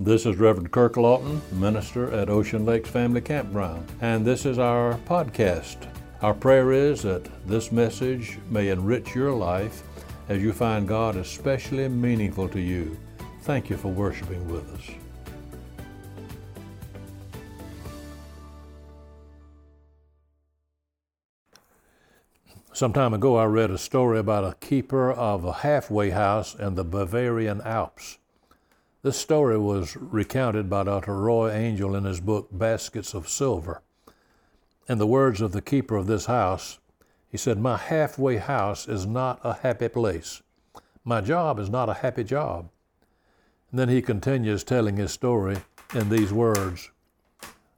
This is Reverend Kirk Lawton, minister at Ocean Lakes Family Campground, and this is our podcast. Our prayer is that this message may enrich your life as you find God especially meaningful to you. Thank you for worshiping with us. Some time ago, I read a story about a keeper of a halfway house in the Bavarian Alps. This story was recounted by Dr. Roy Angell in his book Baskets of Silver. In the words of the keeper of this house, he said, My halfway house is not a happy place. My job is not a happy job. And then he continues telling his story in these words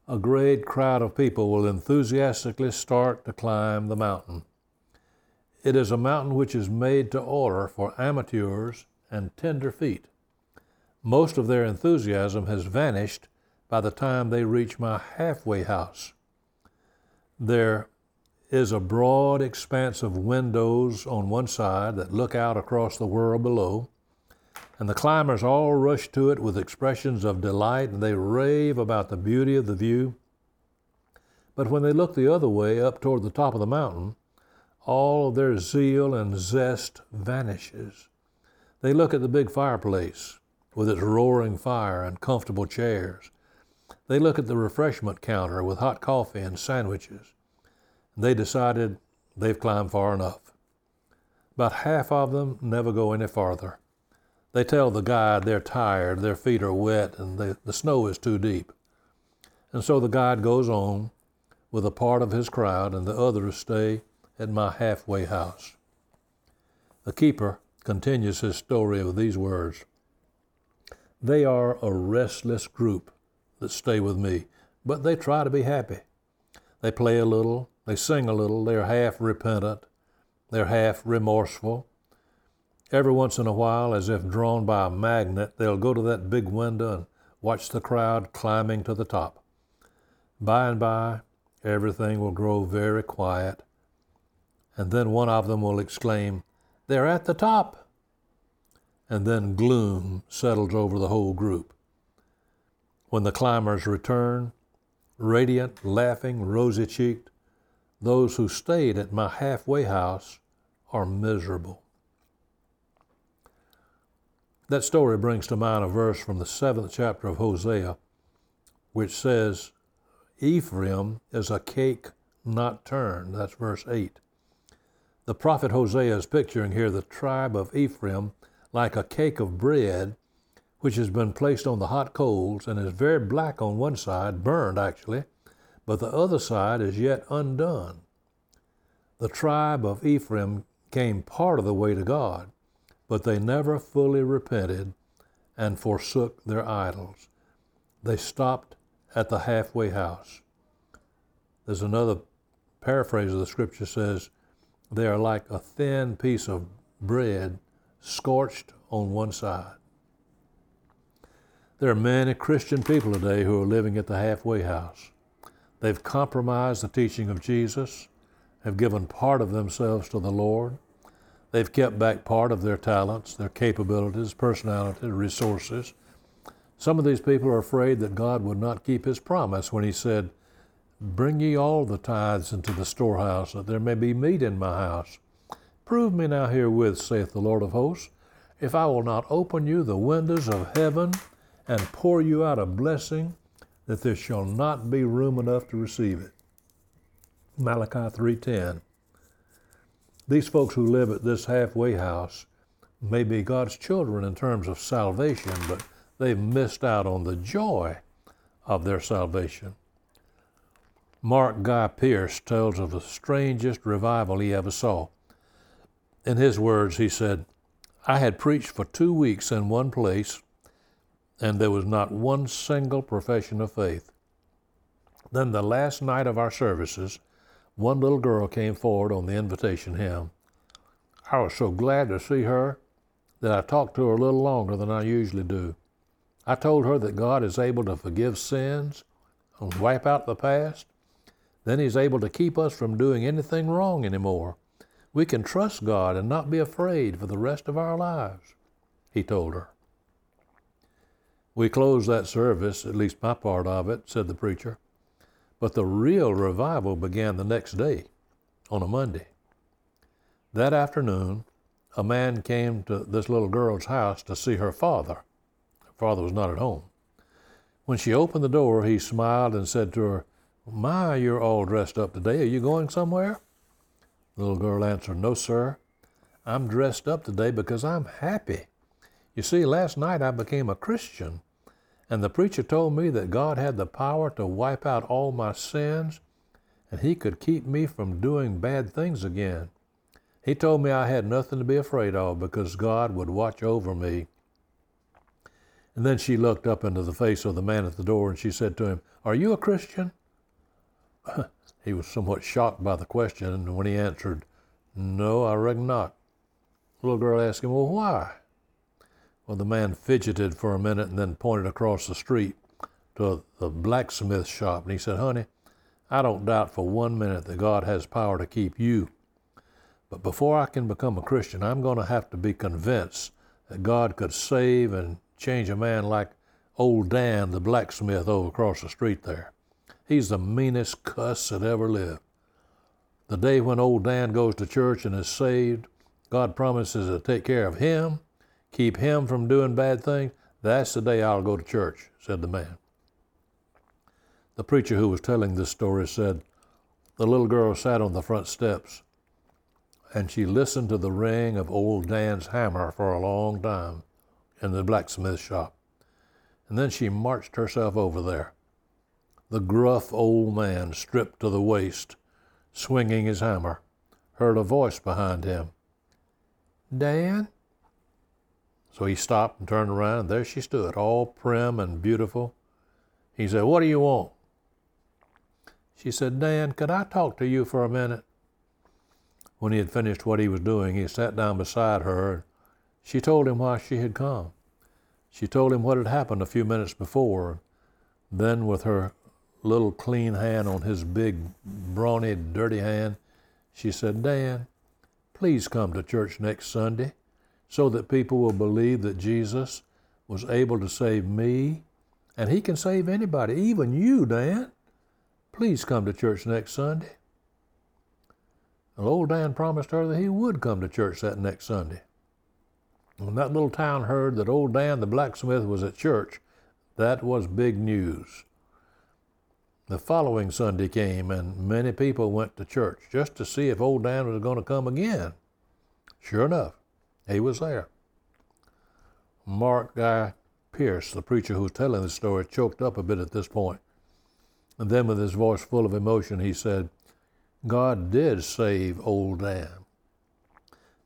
A great crowd of people will enthusiastically start to climb the mountain. It is a mountain which is made to order for amateurs and tender feet. Most of their enthusiasm has vanished by the time they reach my halfway house. There is a broad expanse of windows on one side that look out across the world below, and the climbers all rush to it with expressions of delight and they rave about the beauty of the view. But when they look the other way, up toward the top of the mountain, all of their zeal and zest vanishes. They look at the big fireplace with its roaring fire and comfortable chairs. They look at the refreshment counter with hot coffee and sandwiches. They decided they've climbed far enough. About half of them never go any farther. They tell the guide they're tired, their feet are wet, and they, the snow is too deep. And so the guide goes on with a part of his crowd, and the others stay at my halfway house. The keeper continues his story with these words they are a restless group that stay with me, but they try to be happy. They play a little, they sing a little, they're half repentant, they're half remorseful. Every once in a while, as if drawn by a magnet, they'll go to that big window and watch the crowd climbing to the top. By and by, everything will grow very quiet, and then one of them will exclaim, They're at the top! And then gloom settles over the whole group. When the climbers return, radiant, laughing, rosy cheeked, those who stayed at my halfway house are miserable. That story brings to mind a verse from the seventh chapter of Hosea, which says, Ephraim is a cake not turned. That's verse 8. The prophet Hosea is picturing here the tribe of Ephraim like a cake of bread which has been placed on the hot coals and is very black on one side, burned actually, but the other side is yet undone. The tribe of Ephraim came part of the way to God, but they never fully repented and forsook their idols. They stopped at the halfway house. There's another paraphrase of the scripture says, they are like a thin piece of bread scorched on one side. There are many Christian people today who are living at the halfway house. They've compromised the teaching of Jesus, have given part of themselves to the Lord. They've kept back part of their talents, their capabilities, personality, resources. Some of these people are afraid that God would not keep his promise when he said, Bring ye all the tithes into the storehouse, that there may be meat in my house. Prove me now herewith, saith the Lord of hosts, if I will not open you the windows of heaven and pour you out a blessing, that there shall not be room enough to receive it. Malachi 3:10. These folks who live at this halfway house may be God's children in terms of salvation, but they've missed out on the joy of their salvation. Mark Guy Pearse tells of the strangest revival he ever saw. In his words, he said, I had preached for two weeks in one place, and there was not one single profession of faith. Then, the last night of our services, one little girl came forward on the invitation hymn. I was so glad to see her that I talked to her a little longer than I usually do. I told her that God is able to forgive sins and wipe out the past. Then He's able to keep us from doing anything wrong anymore. We can trust God and not be afraid for the rest of our lives, he told her. We closed that service, at least my part of it, said the preacher. But the real revival began the next day, on a Monday. That afternoon, a man came to this little girl's house to see her father. Her father was not at home. When she opened the door, he smiled and said to her, My, you're all dressed up today. Are you going somewhere? The little girl answered, No, sir. I'm dressed up today because I'm happy. You see, last night I became a Christian, and the preacher told me that God had the power to wipe out all my sins, and He could keep me from doing bad things again. He told me I had nothing to be afraid of because God would watch over me. And then she looked up into the face of the man at the door and she said to him, Are you a Christian? He was somewhat shocked by the question, and when he answered, No, I reckon not. The little girl asked him, Well, why? Well, the man fidgeted for a minute and then pointed across the street to the blacksmith shop. And he said, Honey, I don't doubt for one minute that God has power to keep you but before I can become a Christian, I'm going to have to be convinced that God could save and change a man like old Dan, the blacksmith over across the street there. He's the meanest cuss that ever lived. The day when old Dan goes to church and is saved, God promises to take care of him, keep him from doing bad things. That's the day I'll go to church, said the man. The preacher who was telling this story said, The little girl sat on the front steps and she listened to the ring of old Dan's hammer for a long time in the blacksmith shop. And then she marched herself over there. The gruff old man, stripped to the waist, swinging his hammer, heard a voice behind him. Dan? So he stopped and turned around, and there she stood, all prim and beautiful. He said, What do you want? She said, Dan, could I talk to you for a minute? When he had finished what he was doing, he sat down beside her. And she told him why she had come. She told him what had happened a few minutes before. Then, with her little clean hand on his big, brawny, dirty hand, she said, Dan, please come to church next Sunday so that people will believe that Jesus was able to save me and he can save anybody, even you, Dan. Please come to church next Sunday. Well, old Dan promised her that he would come to church that next Sunday. When that little town heard that old Dan the blacksmith was at church, that was big news. The following Sunday came, and many people went to church just to see if old Dan was going to come again. Sure enough, he was there. Mark Guy Pearse, the preacher who was telling the story, choked up a bit at this point. And then, with his voice full of emotion, he said, God did save old Dan.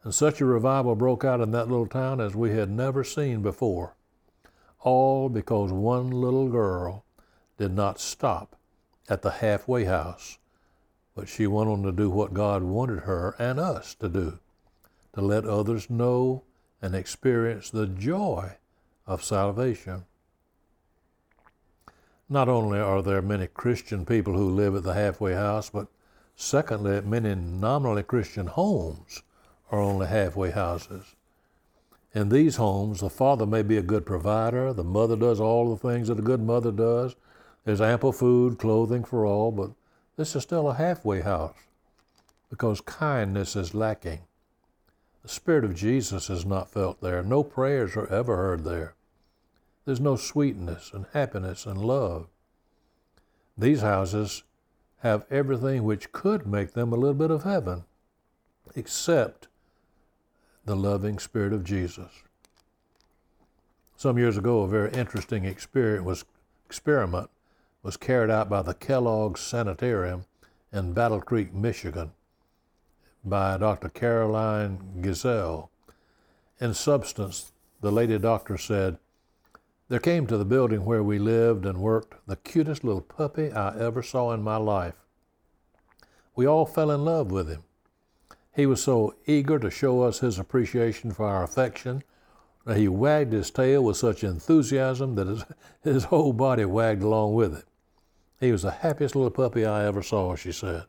And such a revival broke out in that little town as we had never seen before, all because one little girl did not stop at the halfway house, but she went on to do what God wanted her and us to do to let others know and experience the joy of salvation. Not only are there many Christian people who live at the halfway house, but Secondly, many nominally Christian homes are only halfway houses. In these homes, the father may be a good provider, the mother does all the things that a good mother does. There's ample food, clothing for all, but this is still a halfway house because kindness is lacking. The Spirit of Jesus is not felt there. No prayers are ever heard there. There's no sweetness and happiness and love. These houses have everything which could make them a little bit of heaven, except the loving Spirit of Jesus. Some years ago, a very interesting experiment was, experiment was carried out by the Kellogg Sanitarium in Battle Creek, Michigan, by Dr. Caroline Gesell. In substance, the lady doctor said, there came to the building where we lived and worked the cutest little puppy I ever saw in my life. We all fell in love with him. He was so eager to show us his appreciation for our affection that he wagged his tail with such enthusiasm that his, his whole body wagged along with it. He was the happiest little puppy I ever saw, she said.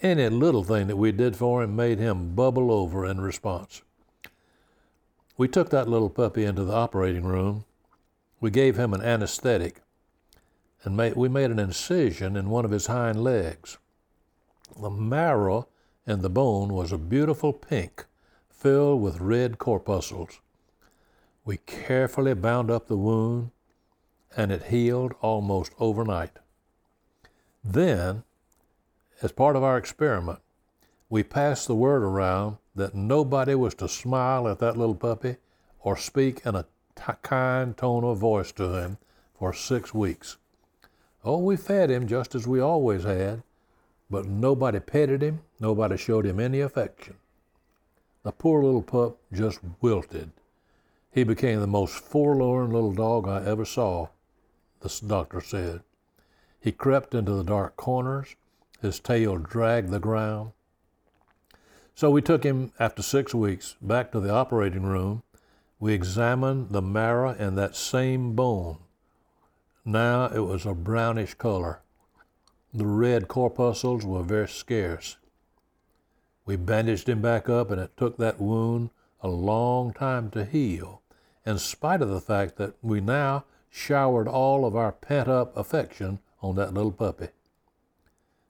Any little thing that we did for him made him bubble over in response. We took that little puppy into the operating room We gave him an anesthetic and made, we made an incision in one of his hind legs. The marrow in the bone was a beautiful pink, filled with red corpuscles. We carefully bound up the wound, and it healed almost overnight. Then, as part of our experiment, we passed the word around that nobody was to smile at that little puppy or speak in a t- kind tone of voice to him for six weeks. Oh, we fed him just as we always had, but nobody petted him, nobody showed him any affection. The poor little pup just wilted. He became the most forlorn little dog I ever saw, the doctor said. He crept into the dark corners, his tail dragged the ground. So we took him, after six weeks, back to the operating room. We examined the marrow in that same bone. Now it was a brownish color. The red corpuscles were very scarce. We bandaged him back up, and it took that wound a long time to heal, in spite of the fact that we now showered all of our pent up affection on that little puppy.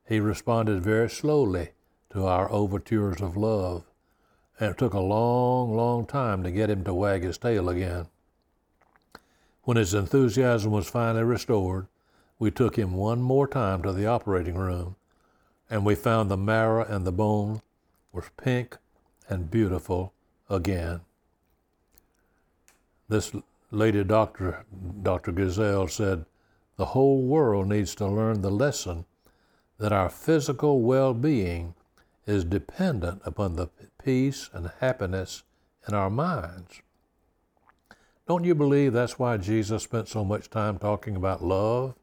He responded very slowly to our overtures of love, and it took a long, long time to get him to wag his tail again. When his enthusiasm was finally restored, we took him one more time to the operating room, and we found the marrow and the bone were pink and beautiful again. This lady doctor, Dr. Gazelle, said the whole world needs to learn the lesson that our physical well being is dependent upon the peace and happiness in our minds. Don't you believe that's why Jesus spent so much time talking about love,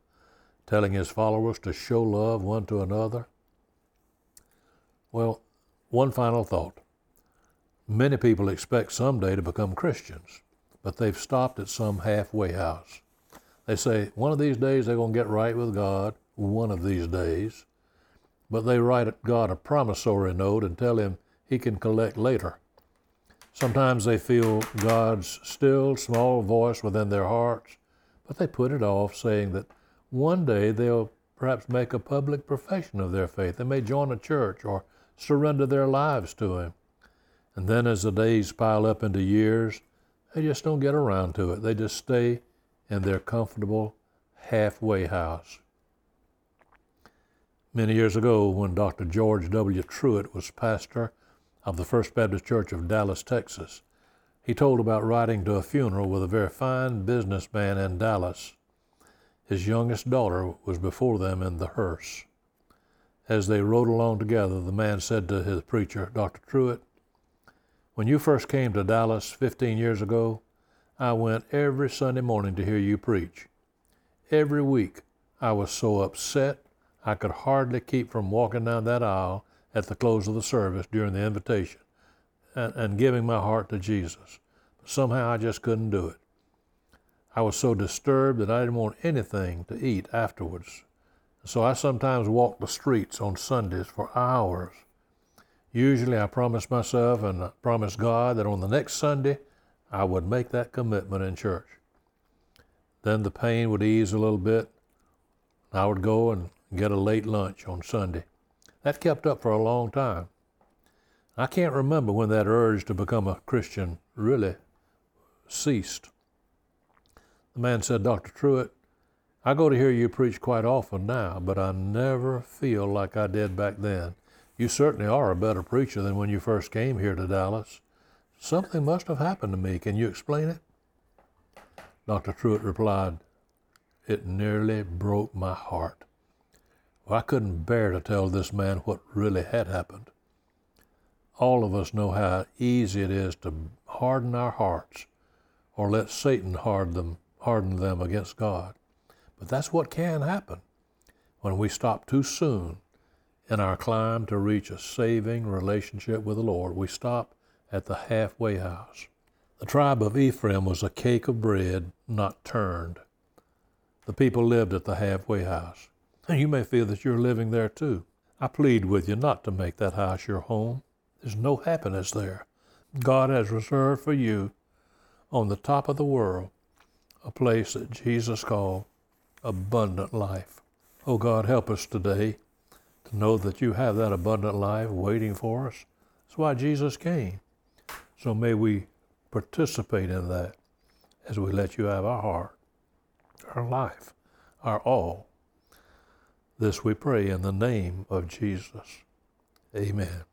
telling his followers to show love one to another? Well, one final thought. Many people expect someday to become Christians, but they've stopped at some halfway house. They say, one of these days they're going to get right with God, one of these days, but they write God a promissory note and tell him he can collect later. Sometimes they feel God's still small voice within their hearts, but they put it off, saying that one day they'll perhaps make a public profession of their faith. They may join a church or surrender their lives to Him. And then as the days pile up into years, they just don't get around to it. They just stay in their comfortable halfway house. Many years ago, when Dr. George W. Truett was pastor of the First Baptist Church of Dallas, Texas. He told about riding to a funeral with a very fine businessman in Dallas. His youngest daughter was before them in the hearse. As they rode along together, the man said to his preacher, Dr. Truett, When you first came to Dallas 15 years ago, I went every Sunday morning to hear you preach. Every week, I was so upset I could hardly keep from walking down that aisle at the close of the service during the invitation and, and giving my heart to Jesus. But somehow I just couldn't do it. I was so disturbed that I didn't want anything to eat afterwards. So I sometimes walked the streets on Sundays for hours. Usually I promised myself and I promised God that on the next Sunday I would make that commitment in church. Then the pain would ease a little bit. I would go and get a late lunch on Sunday. That kept up for a long time. I can't remember when that urge to become a Christian really ceased. The man said, Dr. Truett, I go to hear you preach quite often now, but I never feel like I did back then. You certainly are a better preacher than when you first came here to Dallas. Something must have happened to me. Can you explain it? Dr. Truett replied, It nearly broke my heart. I couldn't bear to tell this man what really had happened. All of us know how easy it is to harden our hearts or let Satan harden them, harden them against God. But that's what can happen when we stop too soon in our climb to reach a saving relationship with the Lord. We stop at the halfway house. The tribe of Ephraim was a cake of bread not turned. The people lived at the halfway house. You may feel that you're living there too. I plead with you not to make that house your home. There's no happiness there. God has reserved for you on the top of the world a place that Jesus called abundant life. Oh God, help us today to know that you have that abundant life waiting for us. That's why Jesus came. So may we participate in that as we let you have our heart, our life, our all. This we pray in the name of Jesus. Amen.